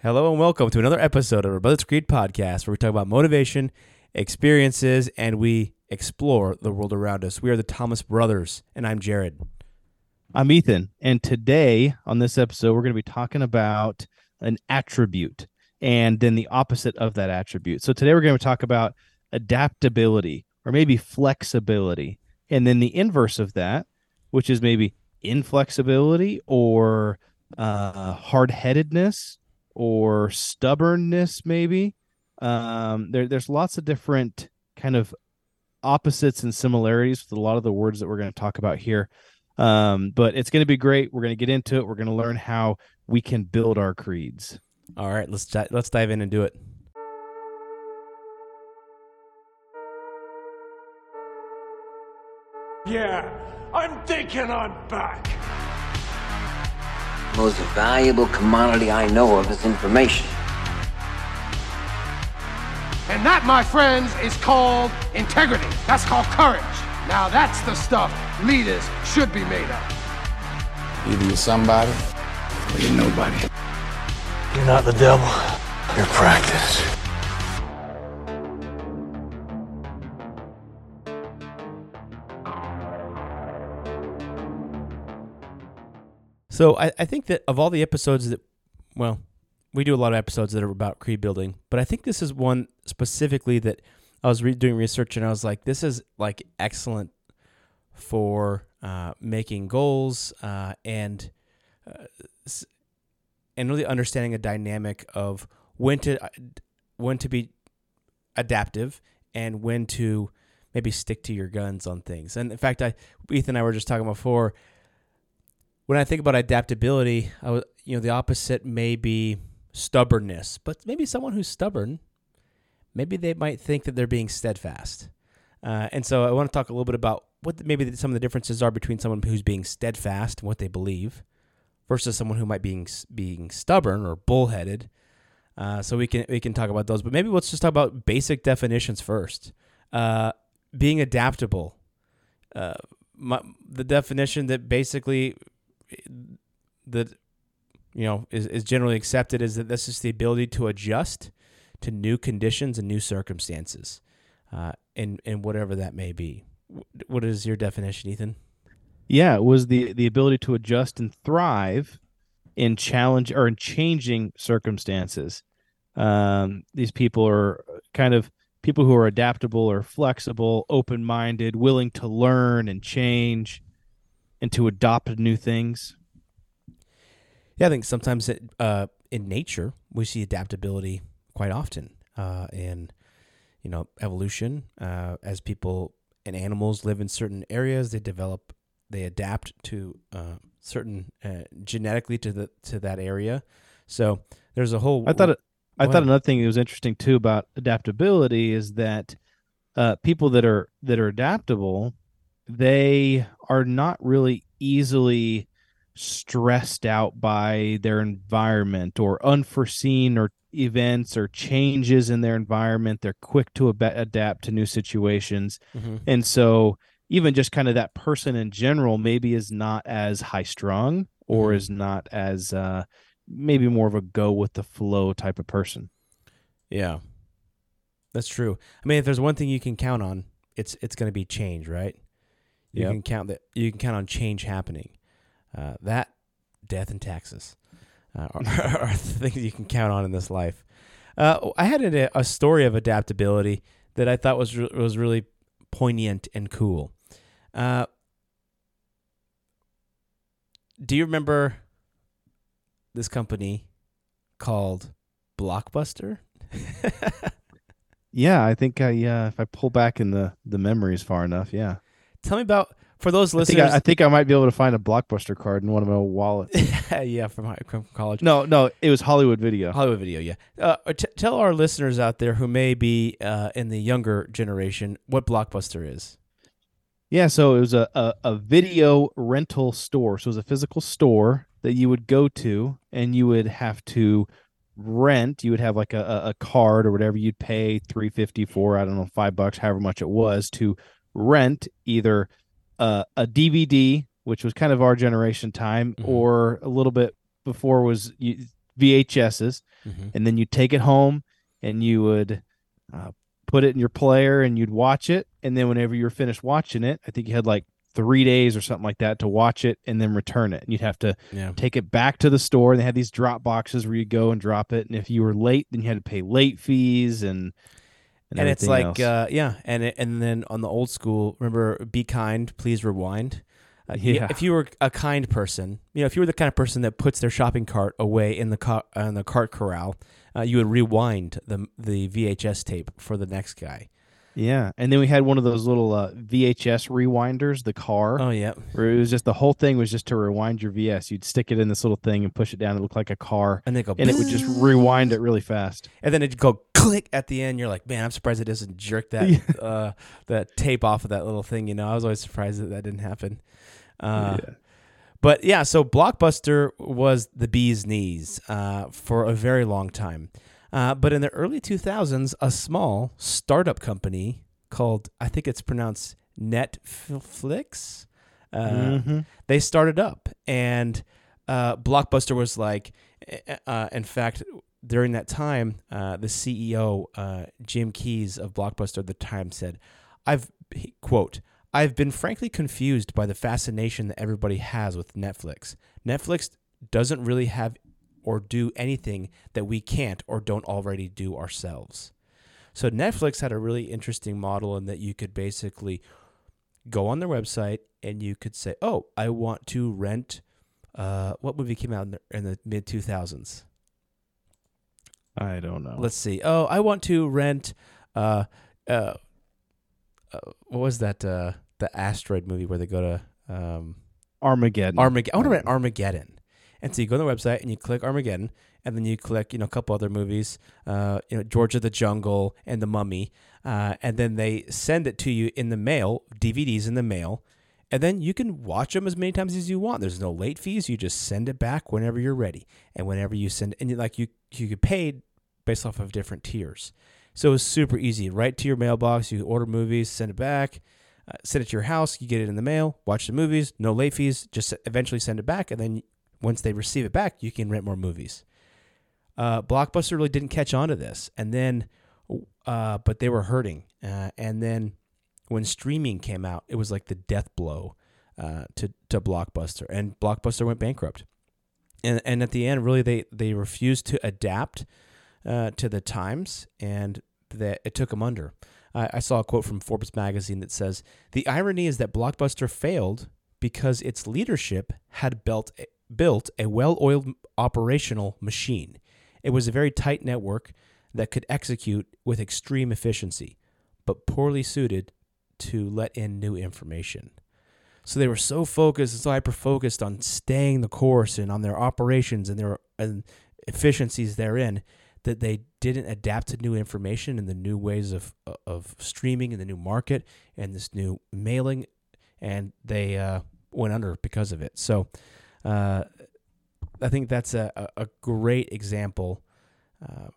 Hello and welcome to another episode of our Brothers Creed podcast where we talk about motivation, experiences, and we explore the world around us. We are the Thomas Brothers, and I'm Jared. I'm Ethan, and today on this episode, we're going to be talking about an attribute and then the opposite of that attribute. So today we're going to talk about adaptability or maybe flexibility, and then the inverse of that, which is maybe inflexibility or uh, hard headedness or stubbornness, maybe. Um, there, there's lots of different kind of opposites and similarities with a lot of the words that we're going to talk about here. Um, but it's going to be great. We're going to get into it. We're going to learn how we can build our creeds. All right, let's di- let's dive in and do it. Yeah, I'm thinking I'm back. Most valuable commodity I know of is information. And that, my friends, is called integrity. That's called courage. Now, that's the stuff leaders should be made of. Either you're somebody or you're nobody. You're not the devil. You're practice. So I, I think that of all the episodes that, well, we do a lot of episodes that are about creed building, but I think this is one specifically that I was re- doing research and I was like, this is like excellent for uh, making goals uh, and uh, and really understanding a dynamic of when to uh, when to be adaptive and when to maybe stick to your guns on things. And in fact, I Ethan and I were just talking before. When I think about adaptability, I was, you know, the opposite may be stubbornness, but maybe someone who's stubborn, maybe they might think that they're being steadfast. Uh, and so I want to talk a little bit about what maybe some of the differences are between someone who's being steadfast and what they believe versus someone who might be being, being stubborn or bullheaded. Uh, so we can we can talk about those, but maybe let's just talk about basic definitions first. Uh, being adaptable, uh, my, the definition that basically that you know is, is generally accepted is that this is the ability to adjust to new conditions and new circumstances, uh, and and whatever that may be. What is your definition, Ethan? Yeah, it was the the ability to adjust and thrive in challenge or in changing circumstances. Um, these people are kind of people who are adaptable or flexible, open minded, willing to learn and change, and to adopt new things. Yeah, I think sometimes it, uh, in nature we see adaptability quite often uh, in you know evolution uh, as people and animals live in certain areas they develop they adapt to uh, certain uh, genetically to the to that area so there's a whole I thought it, I thought ahead. another thing that was interesting too about adaptability is that uh, people that are that are adaptable, they are not really easily stressed out by their environment or unforeseen or events or changes in their environment. They're quick to ab- adapt to new situations, Mhm. and so even just kind of that person in general maybe is not as high strung or Mhm. is not as uh, maybe more of a go with the flow type of person. yeah that's true i mean if there's one thing you can count on it's it's going to be change right you Yep. can count that you can count on change happening uh, that death and taxes uh, are, are things you can count on in this life uh, i had a, a story of adaptability that i thought was re- was really poignant and cool uh, do you remember this company called blockbuster Yeah, I think I uh, if I pull back in the the memories far enough, yeah. Tell me about for those I think listeners I, I think I might be able to find a blockbuster card in one of my wallets. yeah from, from college no, no, it was Hollywood Video. Hollywood Video, yeah. Uh, t- tell our listeners out there who may be uh, in the younger generation what Blockbuster is. Yeah, so it was a, a a video rental store. So it was a physical store that you would go to, and you would have to rent. You would have like a, a- card or whatever you'd pay three fifty for. I don't know five bucks, however much it was to rent either uh, a DVD, which was kind of our generation time, Mhm. or a little bit before was VHSs, Mhm. and then you take it home and you would uh, put it in your player and you'd watch it. And then whenever you were finished watching it, I think you had like three days or something like that to watch it and then return it. And you'd have to Yeah. take it back to the store. And they had these drop boxes where you go and drop it. And if you were late, then you had to pay late fees and And, it's like, uh, yeah, and it, and then on the old school, remember, be kind, please rewind. Uh, Yeah. If you were a kind person, you know, if you were the kind of person that puts their shopping cart away in the car, in the cart corral, uh, you would rewind the the VHS tape for the next guy. Yeah. And then we had one of those little uh, VHS rewinders, the car. Oh yeah, where it was just the whole thing was just to rewind your VS. You'd stick it in this little thing and push it down. It looked like a car, and they go, and it would just rewind it really fast. and then it'd go click at the end. You're like, man, I'm surprised it doesn't jerk that Yeah. uh, that tape off of that little thing. You know, I was always surprised that that didn't happen. Uh, Yeah. But yeah, so Blockbuster was the bee's knees uh, for a very long time. Uh, but in the early 2000s, a small startup company called, I think it's pronounced Netflix, uh, Mhm. they started up. And uh, Blockbuster was like, uh, in fact, during that time, uh, the CEO, uh, Jim Keyes of Blockbuster at the time said, I've, he- quote, I've been frankly confused by the fascination that everybody has with Netflix. Netflix doesn't really have or do anything that we can't or don't already do ourselves. So Netflix had a really interesting model in that you could basically go on their website and you could say, "Oh, I want to rent." Uh, what movie came out in the, in the mid two thousands? I don't know. Let's see. Oh, I want to rent. Uh, uh, uh, what was that? Uh, the asteroid movie where they go to um, Armageddon. Armageddon. I want to rent Armageddon. And so you go on the website and you click Armageddon, and then you click, you know, a couple other movies, uh, you know, George of the Jungle and The Mummy, uh, and then they send it to you in the mail, DVDs in the mail, and then you can watch them as many times as you want. There's no late fees. You just send it back whenever you're ready, and whenever you send, and you, like you you get paid based off of different tiers. So it's super easy. Right to your mailbox. You order movies, send it back, uh, send it to your house. You get it in the mail. Watch the movies. No late fees. Just eventually send it back, and then once they receive it back, you can rent more movies. Uh, Blockbuster really didn't catch on to this, and then, uh, but they were hurting. Uh, and then when streaming came out, it was like the death blow uh, to to Blockbuster, and Blockbuster went bankrupt. And and at the end, really, they they refused to adapt uh, to the times, and that it took them under. I I saw a quote from Forbes magazine that says, "The irony is that Blockbuster failed because its leadership had built built a well-oiled operational machine. It was a very tight network that could execute with extreme efficiency, but poorly suited to let in new information." So they were so focused and so hyper focused on staying the course and on their operations and their and efficiencies therein that they didn't adapt to new information and the new ways of of streaming and the new market and this new mailing, and they uh, went under because of it. So uh, I think that's a, a- great example uh,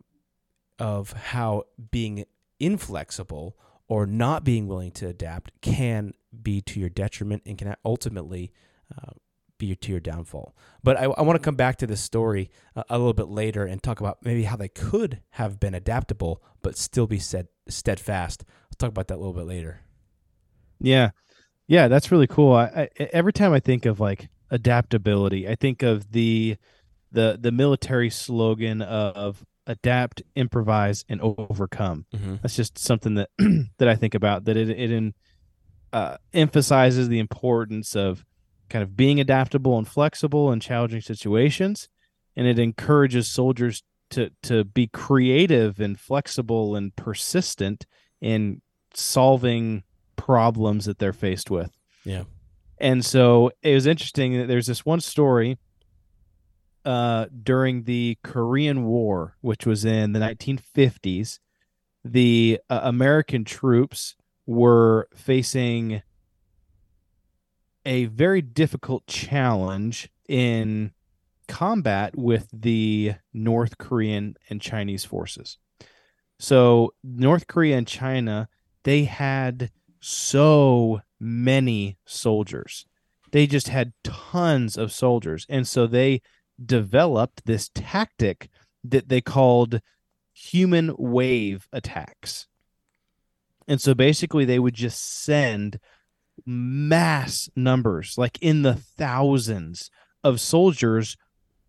of how being inflexible or not being willing to adapt can be to your detriment and can ultimately uh, be to your downfall. But I, I want to come back to this story a, a little bit later and talk about maybe how they could have been adaptable but still be said steadfast. I'll talk about that a little bit later. Yeah, yeah, that's really cool. I, I every time I think of like adaptability, I think of the the the military slogan of adapt, improvise, and overcome. Mm-hmm. That's just something that that I think about. That it it in, uh, emphasizes the importance of kind of being adaptable and flexible in challenging situations, and it encourages soldiers to to be creative and flexible and persistent in solving problems that they're faced with. Yeah. And so it was interesting that there's this one story uh, during the Korean War, which was in the 1950s. The uh, American troops were facing a very difficult challenge in combat with the North Korean and Chinese forces. So, North Korea and China, they had so many soldiers. They just had tons of soldiers. And so they developed this tactic that they called human wave attacks. And so basically, they would just send mass numbers, like in the thousands of soldiers,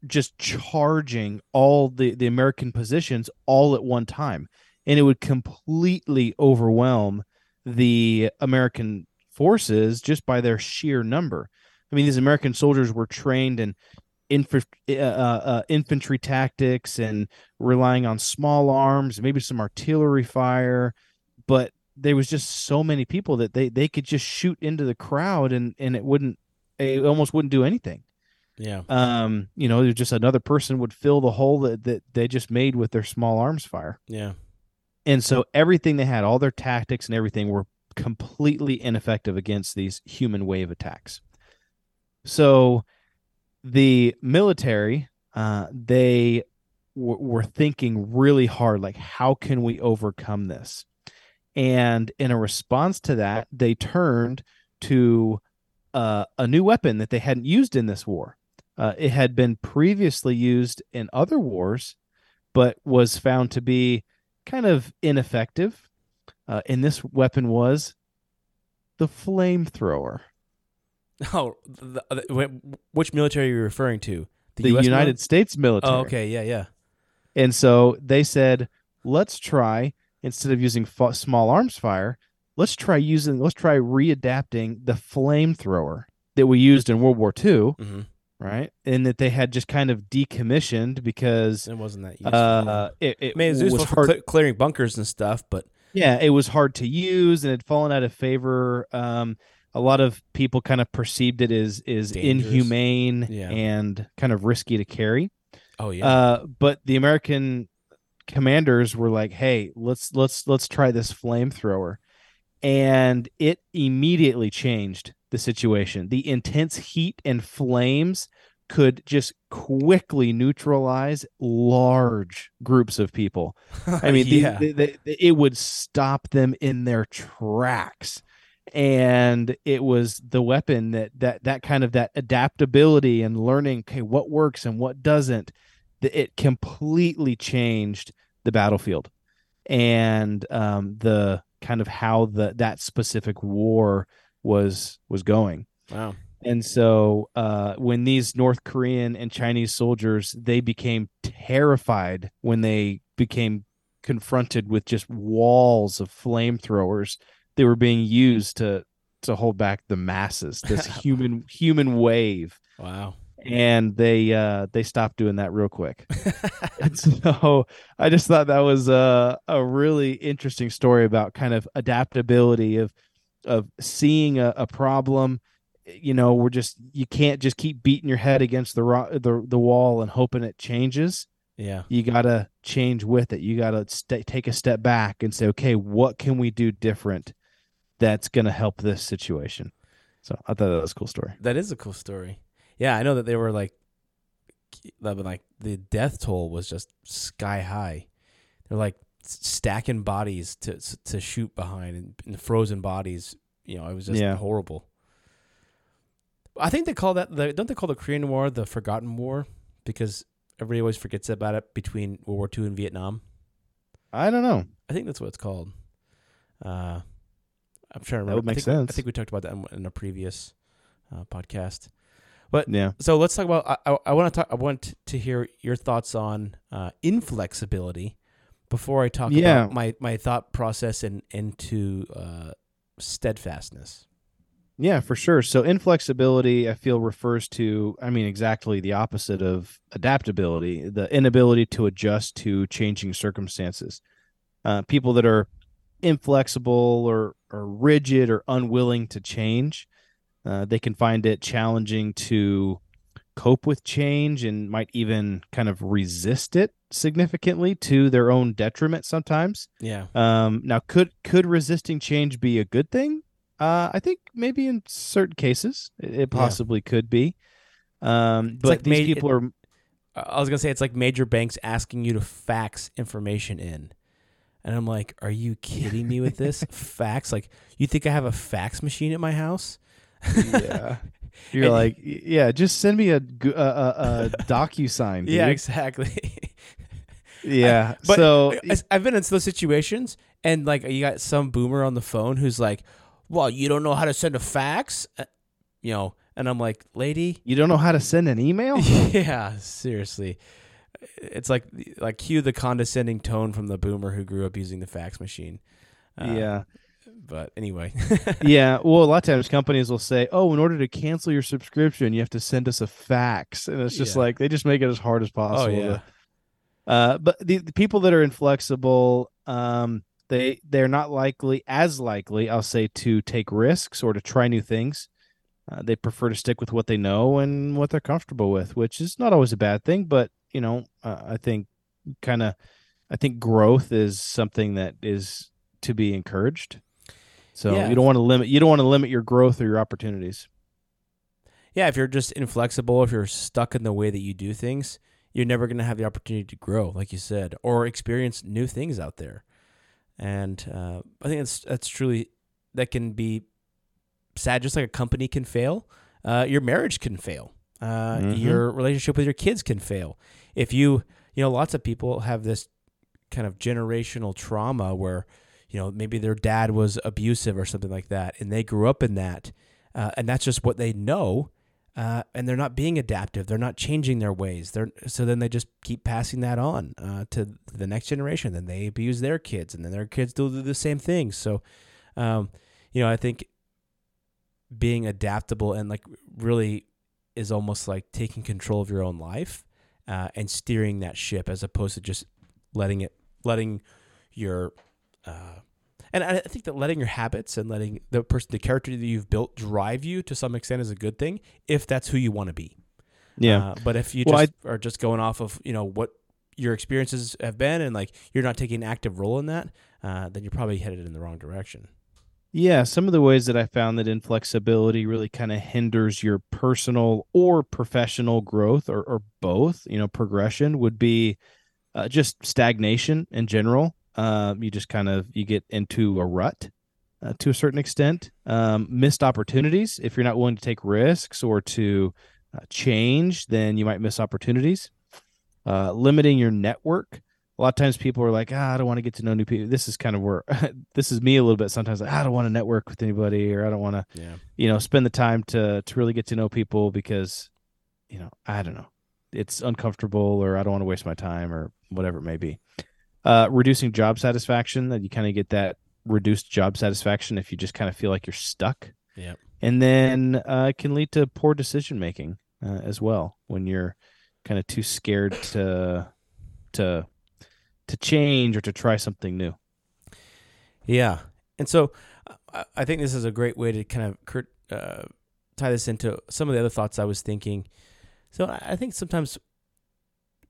just charging all the, the American positions all at one time. And it would completely overwhelm the American forces just by their sheer number. I mean, these American soldiers were trained in inf- uh, uh, infantry tactics and relying on small arms, maybe some artillery fire, but there was just so many people that they they could just shoot into the crowd and and it wouldn't it almost wouldn't do anything. Yeah. Um, you know, there's just another person would fill the hole that that they just made with their small arms fire. Yeah. And so everything they had, all their tactics and everything were completely ineffective against these human wave attacks. So the military, uh, they w- were thinking really hard, like, how can we overcome this? And in a response to that, they turned to uh, a new weapon that they hadn't used in this war. Uh, it had been previously used in other wars, but was found to be kind of ineffective. Uh, and this weapon was the flamethrower. Oh, the, the, which military are you referring to? The, US United States military. Oh, okay, yeah, yeah. And so they said, let's try instead of using f- small arms fire, let's try using, let's try readapting the flamethrower that we used in World War II. Mm-hmm. Right, and that they had just kind of decommissioned because it wasn't that useful. Uh, it, it I mean, it was, was for hard, clearing bunkers and stuff, but yeah, it was hard to use and it had fallen out of favor. Um, a lot of people kind of perceived it as is inhumane yeah. and kind of risky to carry. Oh yeah. Uh, but the American commanders were like, "Hey, let's let's let's try this flamethrower," and it immediately changed the situation. The intense heat and flames could just quickly neutralize large groups of people. I mean, yeah. the, the, the, it would stop them in their tracks. And it was the weapon that that that kind of that adaptability and learning, okay, what works and what doesn't. It completely changed the battlefield and um, the kind of how the that specific war was was going. Wow. And so uh, when these North Korean and Chinese soldiers they became terrified when they became confronted with just walls of flamethrowers they were being used to to hold back the masses this human human wave. Wow. And they uh they stopped doing that real quick. So i just thought that was a, a really interesting story about kind of adaptability of of seeing a, a problem you know we're just you can't just keep beating your head against the ro- the the wall and hoping it changes. Yeah. You got to change with it. You got to st- take a step back and say okay what can we do different that's going to help this situation? So i thought that was a cool story. That is a cool story. Yeah i know that they were like like the death toll was just sky high. They're like stacking bodies to to shoot behind and, and frozen bodies. You know it was just yeah. horrible I think they call that the don't they call the Korean War the Forgotten War because everybody always forgets about it between World War II and Vietnam. I don't know. I think that's what it's called. Uh, I'm trying to remember. That would make I think, sense. I think we talked about that in, a previous uh, podcast. But yeah, so let's talk about. I, I, I want to talk. I want to hear your thoughts on uh, inflexibility before I talk yeah. about my my thought process and into uh, steadfastness. Yeah, for sure. So inflexibility, I feel, refers to, I mean, exactly the opposite of adaptability, the inability to adjust to changing circumstances. Uh, people that are inflexible or, or rigid or unwilling to change, uh, they can find it challenging to cope with change and might even kind of resist it significantly to their own detriment sometimes. Yeah. Um, now, could could resisting change be a good thing? Uh, I think maybe in certain cases it, it possibly yeah. could be. Um, but like these ma- people are. I was gonna say it's like major banks asking you to fax information in, and I'm like, are you kidding me with this fax? Like, you think I have a fax machine at my house? yeah. You're And- like, yeah, just send me a a, a, a DocuSign. yeah, exactly. yeah. But so I've been in those situations, and like you got some boomer on the phone who's like, "Well, you don't know how to send a fax," Uh, you know, and I'm like, "Lady, you don't know how to send an email? yeah, seriously." It's like like cue the condescending tone from the boomer who grew up using the fax machine. Uh, yeah. but anyway, yeah. Well, a lot of times companies will say, "Oh, in order to cancel your subscription, you have to send us a fax," and it's just Yeah. like they just make it as hard as possible. oh possible. yeah, to- uh, but the, the people that are inflexible, um, they they're not likely as likely, I'll say, to take risks or to try new things. Uh, they prefer to stick with what they know and what they're comfortable with, which is not always a bad thing. But you know, uh, I think kind of, I think growth is something that is to be encouraged. So Yeah. you don't want to limit you don't want to limit your growth or your opportunities. yeah. If you're just inflexible, if you're stuck in the way that you do things, you're never going to have the opportunity to grow, like you said, or experience new things out there. And uh, I think that's that's truly that can be sad. Just like a company can fail, uh, your marriage can fail. Uh, Mhm. Your relationship with your kids can fail. If you, you know, lots of people have this kind of generational trauma where, you know, maybe their dad was abusive or something like that, and they grew up in that, uh, and that's just what they know. Uh, and they're not being adaptive. They're not changing their ways. They're so then they just keep passing that on uh, to the next generation. Then they abuse their kids, and then their kids do the same thing. So, um, you know, I think being adaptable and like really is almost like taking control of your own life uh, and steering that ship as opposed to just letting it letting your uh, and I think that letting your habits and letting the person the character that you've built drive you to some extent is a good thing if that's who you want to be. Yeah. Uh, but if you Well, just are just going off of you know what your experiences have been and like you're not taking an active role in that, uh, then you're probably headed in the wrong direction. Yeah, some of the ways that I found that inflexibility really kind of hinders your personal or professional growth or, or both, you know, progression would be uh, just stagnation in general. Um, you just kind of you get into a rut uh, to a certain extent. Um, missed opportunities if you're not willing to take risks or to uh, change, then you might miss opportunities. Uh, limiting your network a lot of times people are like, ah, I don't want to get to know new people. This is kind of where this is me a little bit sometimes. Like, I don't want to network with anybody, or I don't want to, Yeah. you know, spend the time to to really get to know people because, you know, I don't know, it's uncomfortable, or I don't want to waste my time, or whatever it may be. Uh, reducing job satisfaction that you kind of get that reduced job satisfaction if you just kind of feel like you're stuck. Yeah. And then uh, it can lead to poor decision making uh, as well when you're kind of too scared to to to change or to try something new. Yeah, and so I, think this is a great way to kind of cur- uh, tie this into some of the other thoughts I was thinking. So I think sometimes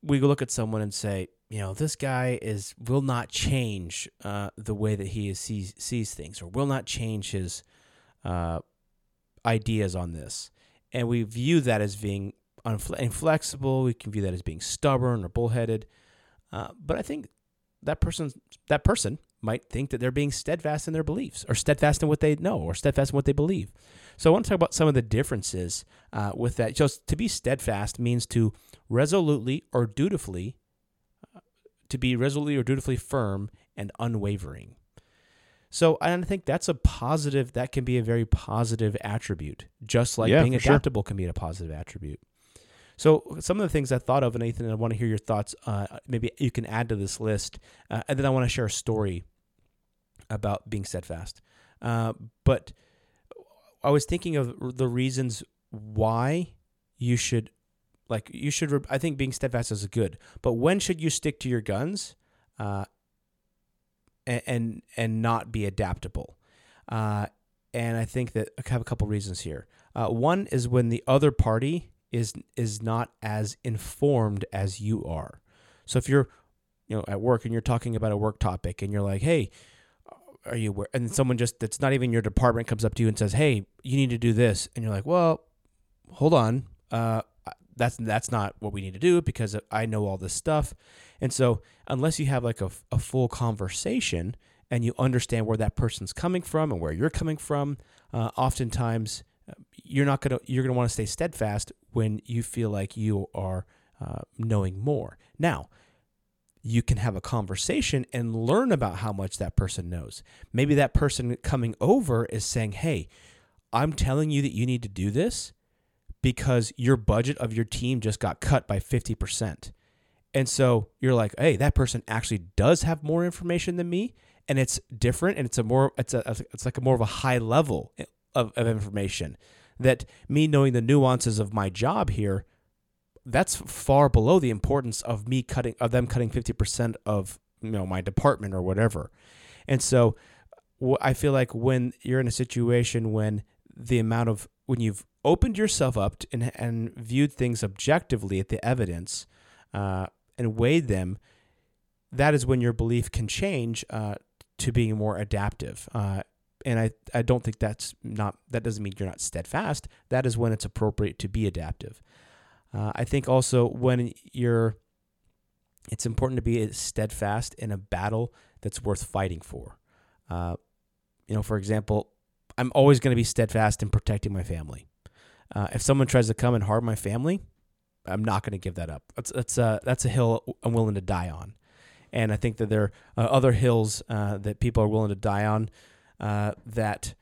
we look at someone and say, you know, this guy is will not change uh, the way that he is, sees sees things, or will not change his uh, ideas on this, and we view that as being inflexible. We can view that as being stubborn or bullheaded. Uh, but I think that person that person might think that they're being steadfast in their beliefs or steadfast in what they know or steadfast in what they believe. So I want to talk about some of the differences uh, with that. Just to be steadfast means to resolutely or dutifully to be resolutely or dutifully firm and unwavering. So I think that's a positive. That can be a very positive attribute, just like Yeah, being for sure. adaptable can be a positive attribute. So some of the things I thought of, and Ethan, I want to hear your thoughts. Uh, maybe you can add to this list, uh, and then I want to share a story about being steadfast. Uh, but I was thinking of the reasons why you should, like, you should. re- I think being steadfast is good, but when should you stick to your guns, uh, and and, and not be adaptable? Uh, and I think that I have a couple reasons here. Uh, one is when the other party is is not as informed as you are. So if you're, you know, at work and you're talking about a work topic and you're like, "Hey, are you aware?" and someone just that's not even your department comes up to you and says, "Hey, you need to do this," and you're like, "Well, hold on, uh, that's that's not what we need to do because I know all this stuff," and so unless you have like a, a full conversation and you understand where that person's coming from and where you're coming from, uh, oftentimes uh, you're not gonna you're gonna want to stay steadfast when you feel like you are uh, knowing more. Now, you can have a conversation and learn about how much that person knows. Maybe that person coming over is saying, "Hey, I'm telling you that you need to do this because your budget of your team just got cut by 50%." And so you're like, "Hey, that person actually does have more information than me." And it's different, and it's a more it's a it's like a more of a high level of, of information that me knowing the nuances of my job here that's far below the importance of me cutting of them cutting 50% of you know my department or whatever and so i feel like when you're in a situation when the amount of when you've opened yourself up to, and, and viewed things objectively at the evidence uh, and weighed them that is when your belief can change uh, to being more adaptive uh, and I, I don't think that's not that doesn't mean you're not steadfast that is when it's appropriate to be adaptive uh, I think also when you're, it's important to be steadfast in a battle that's worth fighting for. Uh, you know, for example, I'm always going to be steadfast in protecting my family. Uh, if someone tries to come and harm my family, I'm not going to give that up. That's that's a that's a hill I'm willing to die on, and I think that there are other hills uh, that people are willing to die on. Uh, that,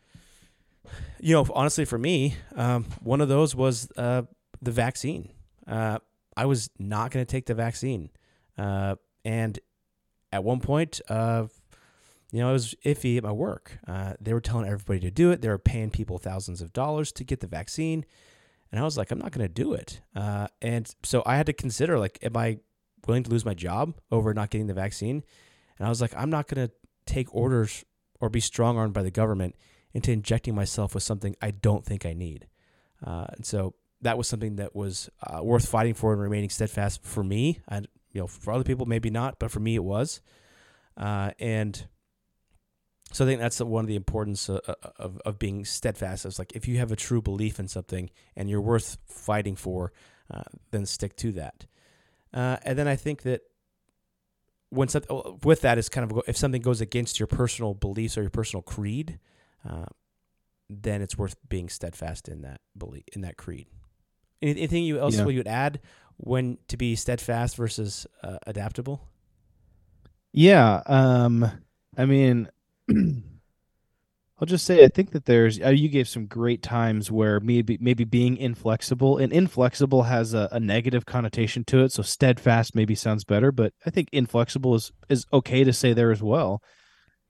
you know, honestly, for me, um, one of those was uh, the vaccine uh, I was not going to take the vaccine. Uh, and at one point, uh, you know, it was iffy at my work. Uh, they were telling everybody to do it. They were paying people thousands of dollars to get the vaccine. And I was like, I'm not going to do it. Uh, and so I had to consider, like, am I willing to lose my job over not getting the vaccine? And I was like, I'm not going to take orders or be strong armed by the government into injecting myself with something I don't think I need. Uh, and so that was something that was uh, worth fighting for and remaining steadfast for me. And you know, for other people, maybe not, but for me, it was. Uh, and so I think that's one of the importance of, uh, uh, of, of being steadfast. It's like if you have a true belief in something and you're worth fighting for, uh, then stick to that. Uh, and then I think that when something with that is kind of if something goes against your personal beliefs or your personal creed, uh, then it's worth being steadfast in that belief in that creed. Anything you else yeah. you would add when to be steadfast versus uh, adaptable? Yeah, um, I mean, I'll just say I think that there's uh, you gave some great times where maybe maybe being inflexible and inflexible has a, a, negative connotation to it. So steadfast maybe sounds better, but I think inflexible is is okay to say there as well.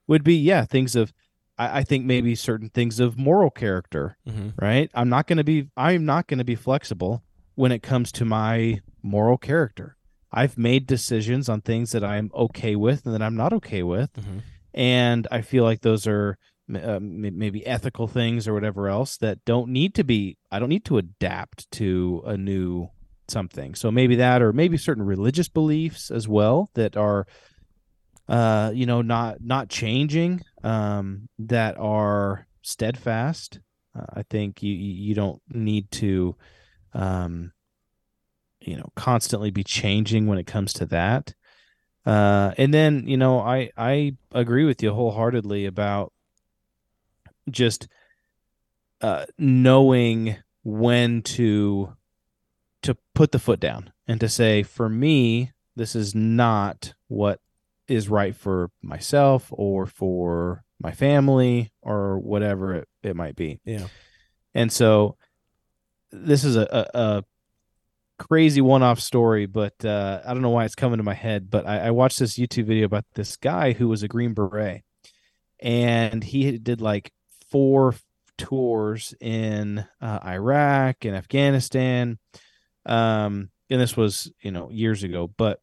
Would be yeah things of I, I think maybe certain things of moral character, mm-hmm. right? I'm not going to be I'm not going to be flexible when it comes to my moral character. I've made decisions on things that I'm okay with and that I'm not okay with, mm-hmm. And I feel like those are uh, maybe ethical things or whatever else that don't need to be. I don't need to adapt to a new something. So maybe that, or maybe certain religious beliefs as well that are uh, you know, not not changing, um, that are steadfast. Uh, I think you you don't need to, um, you know, constantly be changing when it comes to that. Uh, and then you know, I I agree with you wholeheartedly about just uh, knowing when to to put the foot down and to say, for me, this is not what is right for myself or for my family or whatever it, it might be. Yeah. And so this is a, a, a crazy one-off story, but uh, I don't know why it's coming to my head. But I, I, watched this YouTube video about this guy who was a Green Beret, and he did like four tours in uh, Iraq and Afghanistan. Um, and this was you know years ago, but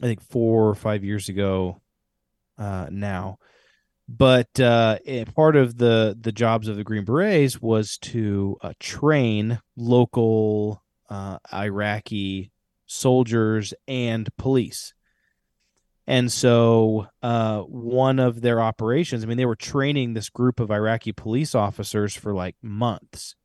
I think four or five years ago uh, now. But uh, part of the the jobs of the Green Berets was to uh, train local uh, Iraqi soldiers and police. And so, uh, one of their operations, I mean, they were training this group of Iraqi police officers for like months.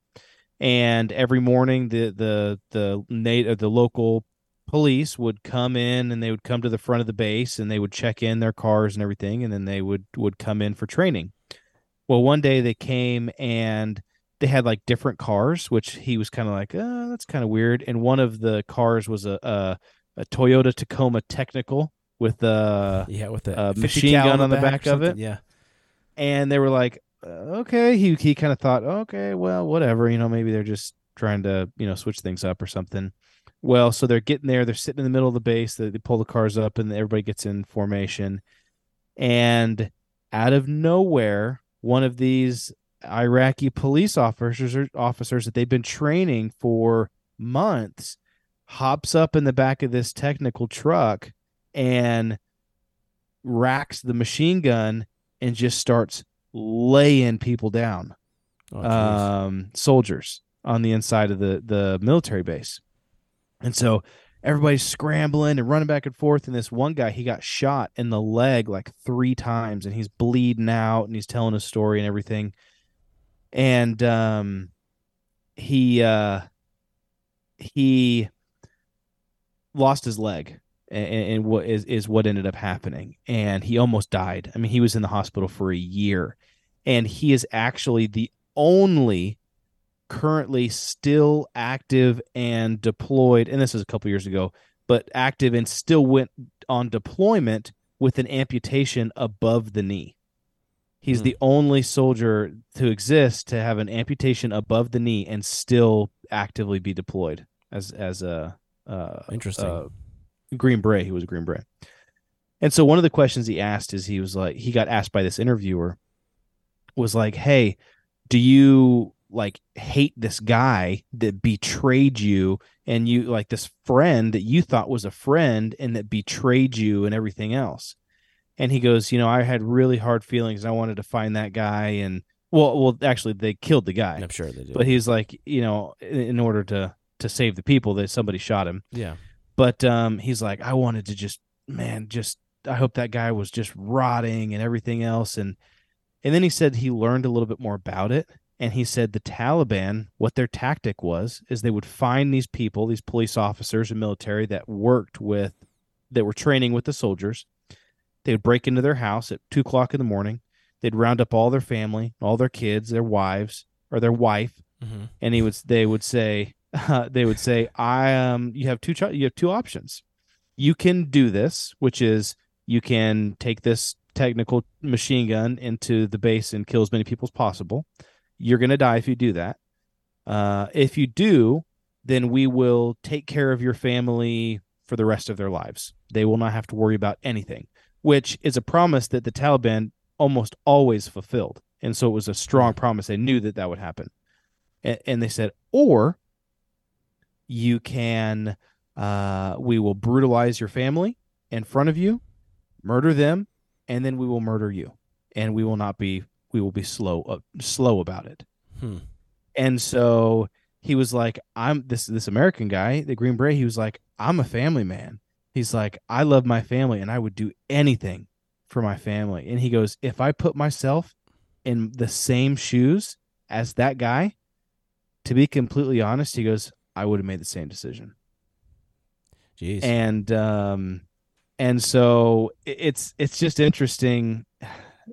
And every morning, the the the native the local police would come in and they would come to the front of the base and they would check in their cars and everything and then they would would come in for training well one day they came and they had like different cars, which he was kind of like, uh, that's kind of weird. And one of the cars was a, a a Toyota Tacoma Technical with a Yeah, with the uh, 50 machine gun on the or back of it. Yeah. and they were like, uh, okay. He he kind of thought, okay, well, whatever. You know, maybe they're just trying to you know switch things up or something. Well, so they're getting there. They're sitting in the middle of the base. They, they pull the cars up, and everybody gets in formation. And out of nowhere, one of these Iraqi police officers or officers that they've been training for months hops up in the back of this technical truck and racks the machine gun and just starts laying people down Oh, um, soldiers on the inside of the the military base. And so everybody's scrambling and running back and forth. And this one guy, he got shot in the leg like three times, and he's bleeding out, and he's telling a story and everything. And um, he uh, he lost his leg, and, and what is is what ended up happening, and he almost died. I mean, he was in the hospital for a year, and he is actually the only currently still active and deployed and this is a couple years ago but active and still went on deployment with an amputation above the knee he's Hmm. the only soldier to exist to have an amputation above the knee and still actively be deployed as as a uh, Interesting. uh, green beret he was a green beret and so one of the questions he asked is he was like he got asked by this interviewer was like hey do you like hate this guy that betrayed you and you like this friend that you thought was a friend and that betrayed you and everything else and he goes you know i had really hard feelings. I wanted to find that guy. And well well actually they killed the guy. I'm sure they do. but he's like you know in, in order to to save the people that somebody shot him. Yeah. but um he's like i wanted to just man just i hope that guy was just rotting and everything else. And and then he said he learned a little bit more about it. And he said the taliban what their tactic was is they would find these people these police officers and military that worked with that were training with the soldiers they would break into their house at two o'clock in the morning. They'd round up all their family all their kids their wives or their wife. Hmm and he would they would say uh, they would say i um you have two cho- you have two options. You can do this which is you can take this technical machine gun into the base and kill as many people as possible. You're going to die if you do that. Uh, if you do then we will take care of your family for the rest of their lives. They will not have to worry about anything which is a promise that the taliban almost always fulfilled. And so it was a strong promise. They knew that that would happen. And, and they said or you can uh, we will brutalize your family in front of you murder them and then we will murder you. And we will not be we will be slow uh, slow about it. Hmm. and so he was like i'm this this american guy the green beret he was like i'm a family man he's like i love my family and i would do anything for my family and he goes if i put myself in the same shoes as that guy to be completely honest he goes i would have made the same decision Jeez. and um and so it's it's just interesting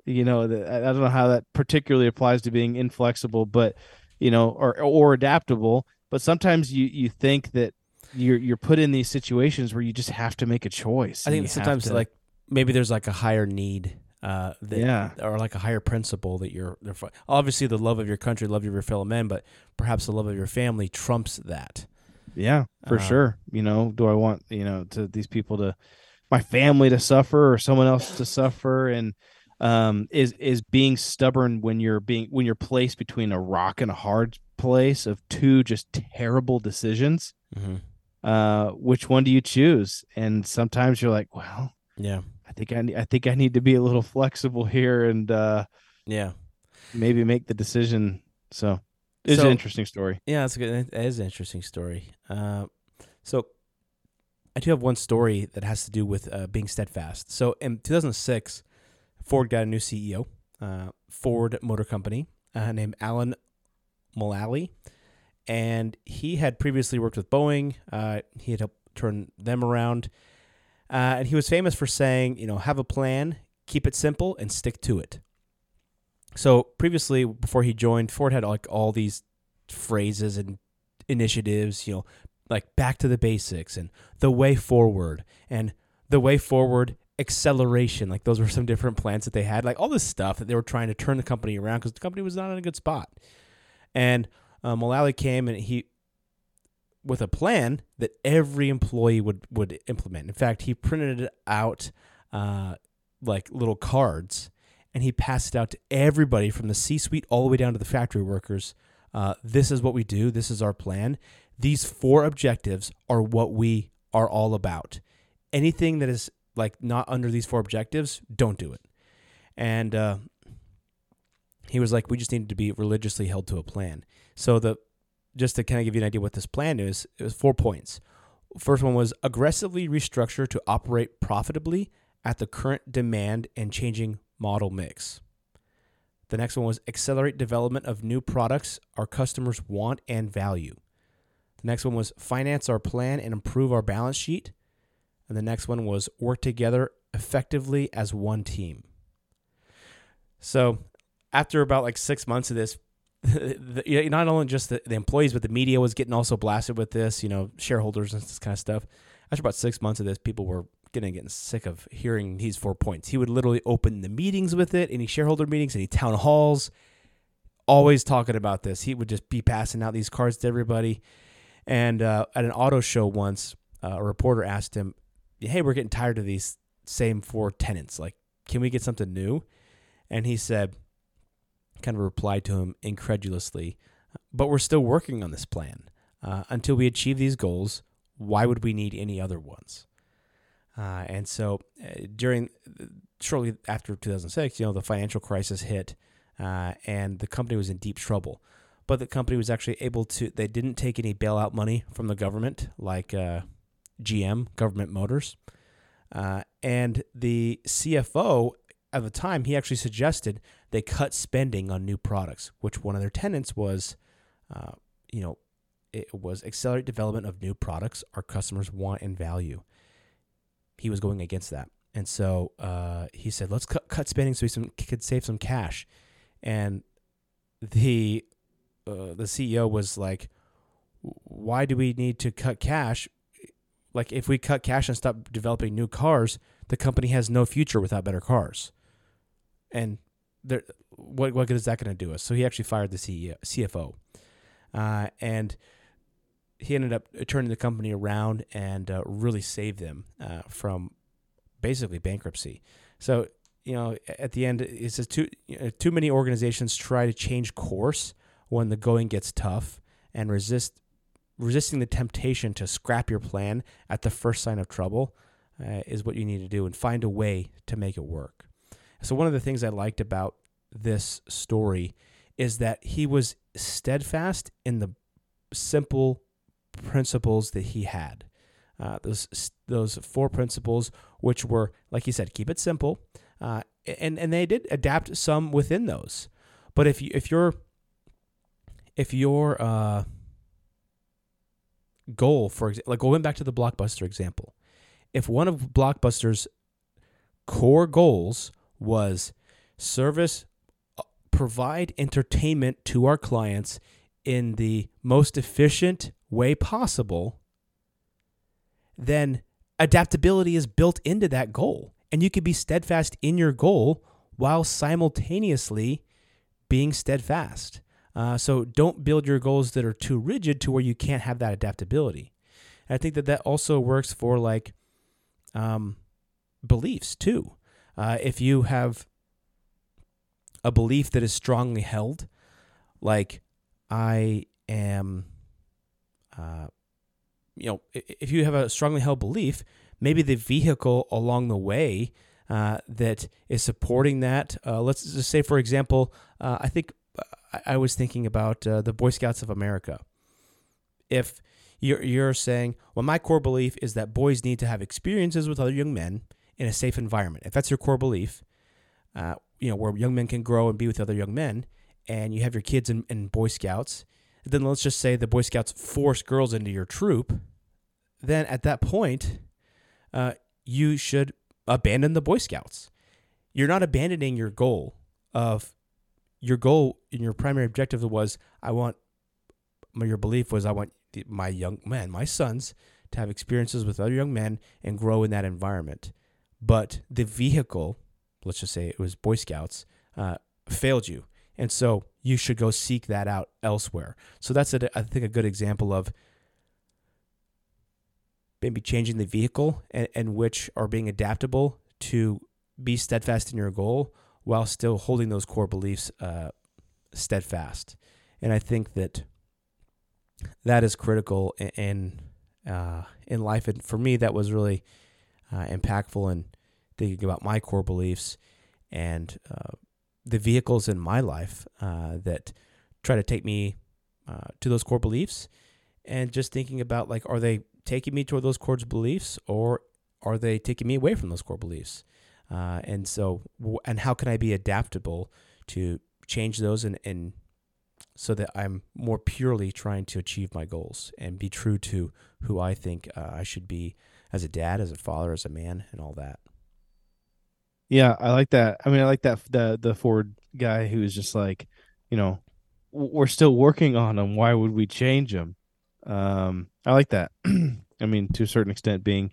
you know i don't know how that particularly applies to being inflexible but you know or or adaptable but sometimes you you think that you're you're put in these situations where you just have to make a choice I think sometimes to- like maybe there's like a higher need uh, that, Yeah. or like a higher principle that you're, they're obviously the love of your country, love of your fellow men, but perhaps the love of your family trumps that. Yeah, for Uh, sure. You know, do I want, you know, to these people to my family to suffer or someone else to suffer and um is is being stubborn when you're being when you're placed between a rock and a hard place of two just terrible decisions. Mm-hmm. Uh which one do you choose? And sometimes you're like, well, Yeah. I think I ne- I think I need to be a little flexible here and uh Yeah. maybe make the decision. So, it's So- an interesting story. Yeah, that's a good. That is an interesting story. Uh, so, I do have one story that has to do with uh, being steadfast. So, in 2006, Ford got a new CEO, uh, Ford Motor Company, uh, named Alan Mulally, and he had previously worked with Boeing. Uh, he had helped turn them around, uh, and he was famous for saying, "You know, have a plan, keep it simple, and stick to it." So previously, before he joined, Ford had like all these phrases and initiatives, you know, like back to the basics and the way forward and the way forward acceleration. Like those were some different plans that they had, like all this stuff that they were trying to turn the company around because the company was not in a good spot. And um, Mulally came and he with a plan that every employee would would implement. In fact, he printed it out uh, like little cards and he passed it out to everybody from the C-suite all the way down to the factory workers. Uh, this is what we do. This is our plan. These four objectives are what we are all about. Anything that is like not under these four objectives, don't do it. And uh, he was like, we just needed to be religiously held to a plan. So the just to kind of give you an idea what this plan is, it was four points. First one was aggressively restructure to operate profitably at the current demand and changing model mix. The next one was accelerate development of new products our customers want and value. The next one was finance our plan and improve our balance sheet. And the next one was work together effectively as one team. So, after about like six months of this, the, not only just the, the, employees, but the media was getting also blasted with this, you know, shareholders and this kind of stuff. After about six months of this, people were getting getting sick of hearing these four points. He would literally open the meetings with it, any shareholder meetings, any town halls, always talking about this. He would just be passing out these cards to everybody. And uh, at an auto show once, uh, a reporter asked him, "Hey, we're getting tired of these same four tenants. Like, can we get something new?" And he said, kind of replied to him incredulously, "But we're still working on this plan. Uh, until we achieve these goals, why would we need any other ones?" Uh, and so, uh, during shortly after 2006, you know, the financial crisis hit, uh, and the company was in deep trouble but the company was actually able to. They didn't take any bailout money from the government, like uh, GM, Government Motors, uh, and the CFO at the time he actually suggested they cut spending on new products, which one of their tenants was, uh, you know, it was accelerate development of new products our customers want and value. He was going against that, and so uh, he said, "Let's cut, cut spending so we some, could save some cash." And the uh, the CEO was like, "Why do we need to cut cash? Like, if we cut cash and stop developing new cars, the company has no future without better cars." And there, what what good is that going to do us? So he actually fired the CEO, CFO, uh, and he ended up turning the company around and uh, really saved them uh, from basically bankruptcy. So you know, at the end, it says too you know, too many organizations try to change course when the going gets tough and resist resisting the temptation to scrap your plan at the first sign of trouble uh, is what you need to do and find a way to make it work. So one of the things I liked about this story is that he was steadfast in the simple principles that he had. Uh, those those four principles, which were like he said, keep it simple, uh, and and they did adapt some within those. But if you if you're if your uh, goal, for example, like going back to the Blockbuster example, if one of Blockbuster's core goals was service, uh, provide entertainment to our clients in the most efficient way possible, then adaptability is built into that goal. And you can be steadfast in your goal while simultaneously being steadfast. Uh, so don't build your goals that are too rigid to where you can't have that adaptability. And I think that that also works for like um, beliefs too. Uh, if you have a belief that is strongly held, like I am, uh, you know, if you have a strongly held belief, maybe the vehicle along the way uh, that is supporting that. Uh, let's just say, for example, uh, I think I was thinking about uh, the Boy Scouts of America. If you're, you're saying, well, my core belief is that boys need to have experiences with other young men in a safe environment. If that's your core belief, uh, you know, where young men can grow and be with other young men, and you have your kids in Boy Scouts, then let's just say the Boy Scouts force girls into your troop, then at that point, uh, you should abandon the Boy Scouts. You're not abandoning your goal of your goal and your primary objective was I want your belief was I want my young men, my sons, to have experiences with other young men and grow in that environment. But the vehicle, let's just say it was Boy Scouts, uh, failed you, and so you should go seek that out elsewhere. So that's a, I think a good example of maybe changing the vehicle and, and which are being adaptable to be steadfast in your goal while still holding those core beliefs uh, steadfast. And I think that that is critical in uh, in life. And for me, that was really uh, impactful in thinking about my core beliefs and uh, the vehicles in my life uh, that try to take me uh, to those core beliefs. And just thinking about like, are they taking me toward those core beliefs, or are they taking me away from those core beliefs? Uh, and so, and how can I be adaptable to change those and, and so that I'm more purely trying to achieve my goals and be true to who I think uh, I should be as a dad, as a father, as a man, and all that. Yeah, I like that. I mean, I like that the the Ford guy who was just like, you know, we're still working on them. Why would we change them? Um, I like that. I mean, to a certain extent, being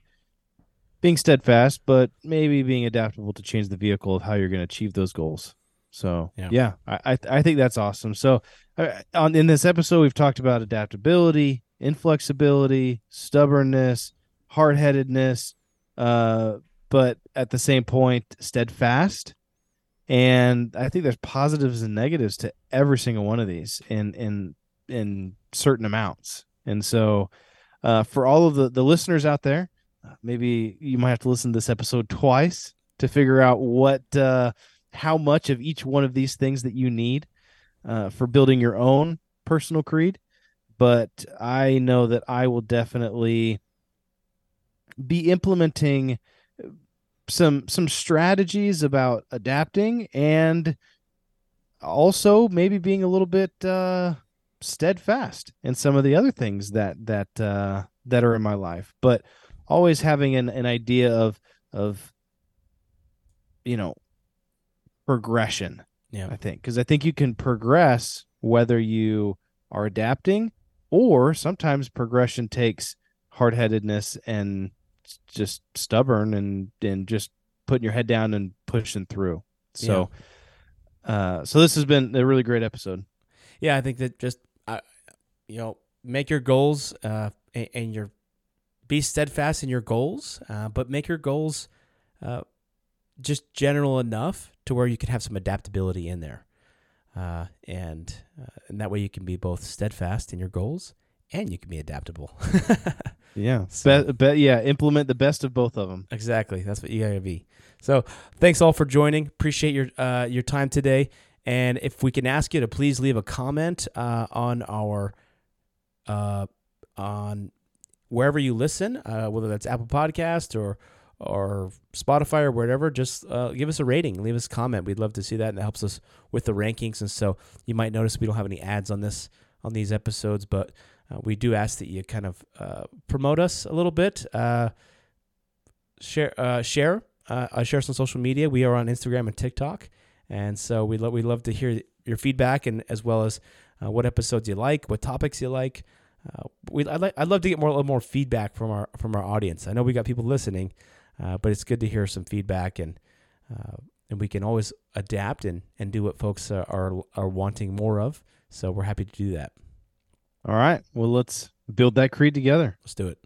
being steadfast, but maybe being adaptable to change the vehicle of how you're going to achieve those goals. So yeah, yeah I I think that's awesome. So uh, on in this episode, we've talked about adaptability, inflexibility, stubbornness, hard headedness, uh, but at the same point, steadfast. And I think there's positives and negatives to every single one of these in in in certain amounts. And so, uh, for all of the the listeners out there, uh, maybe you might have to listen to this episode twice to figure out what uh, how much of each one of these things that you need uh, for building your own personal creed. But I know that I will definitely be implementing some some strategies about adapting and also maybe being a little bit uh, steadfast in some of the other things that that uh, that are in my life. But always having an, an idea of of you know progression. Yeah. I think because I think you can progress whether you are adapting or sometimes progression takes hard-headedness and just stubborn and and just putting your head down and pushing through. So yeah. uh so this has been a really great episode. Yeah, I think that just uh, you know, make your goals uh and, and your be steadfast in your goals, uh, but make your goals uh, just general enough to where you can have some adaptability in there. Uh, and uh, and that way you can be both steadfast in your goals and you can be adaptable. yeah, so, be, be, yeah, implement the best of both of them. Exactly, that's what you gotta be. So thanks all for joining. Appreciate your uh, your time today. And if we can ask you to please leave a comment uh, on our uh, on wherever you listen, uh, whether that's Apple Podcast or or Spotify or whatever, just uh, give us a rating, leave us a comment. We'd love to see that, and that helps us with the rankings. And so you might notice we don't have any ads on this on these episodes, but uh, we do ask that you kind of uh, promote us a little bit. Uh, share uh, share uh, share us on social media. We are on Instagram and TikTok, and so we love we love to hear your feedback and as well as what episodes you like, what topics you like. we I'd, I'd love to get more a little more feedback from our from our audience. I know we got people listening. But it's good to hear some feedback and and we can always adapt and, and do what folks uh, are are wanting more of. So we're happy to do that. All right. Well, let's build that creed together. Let's do it.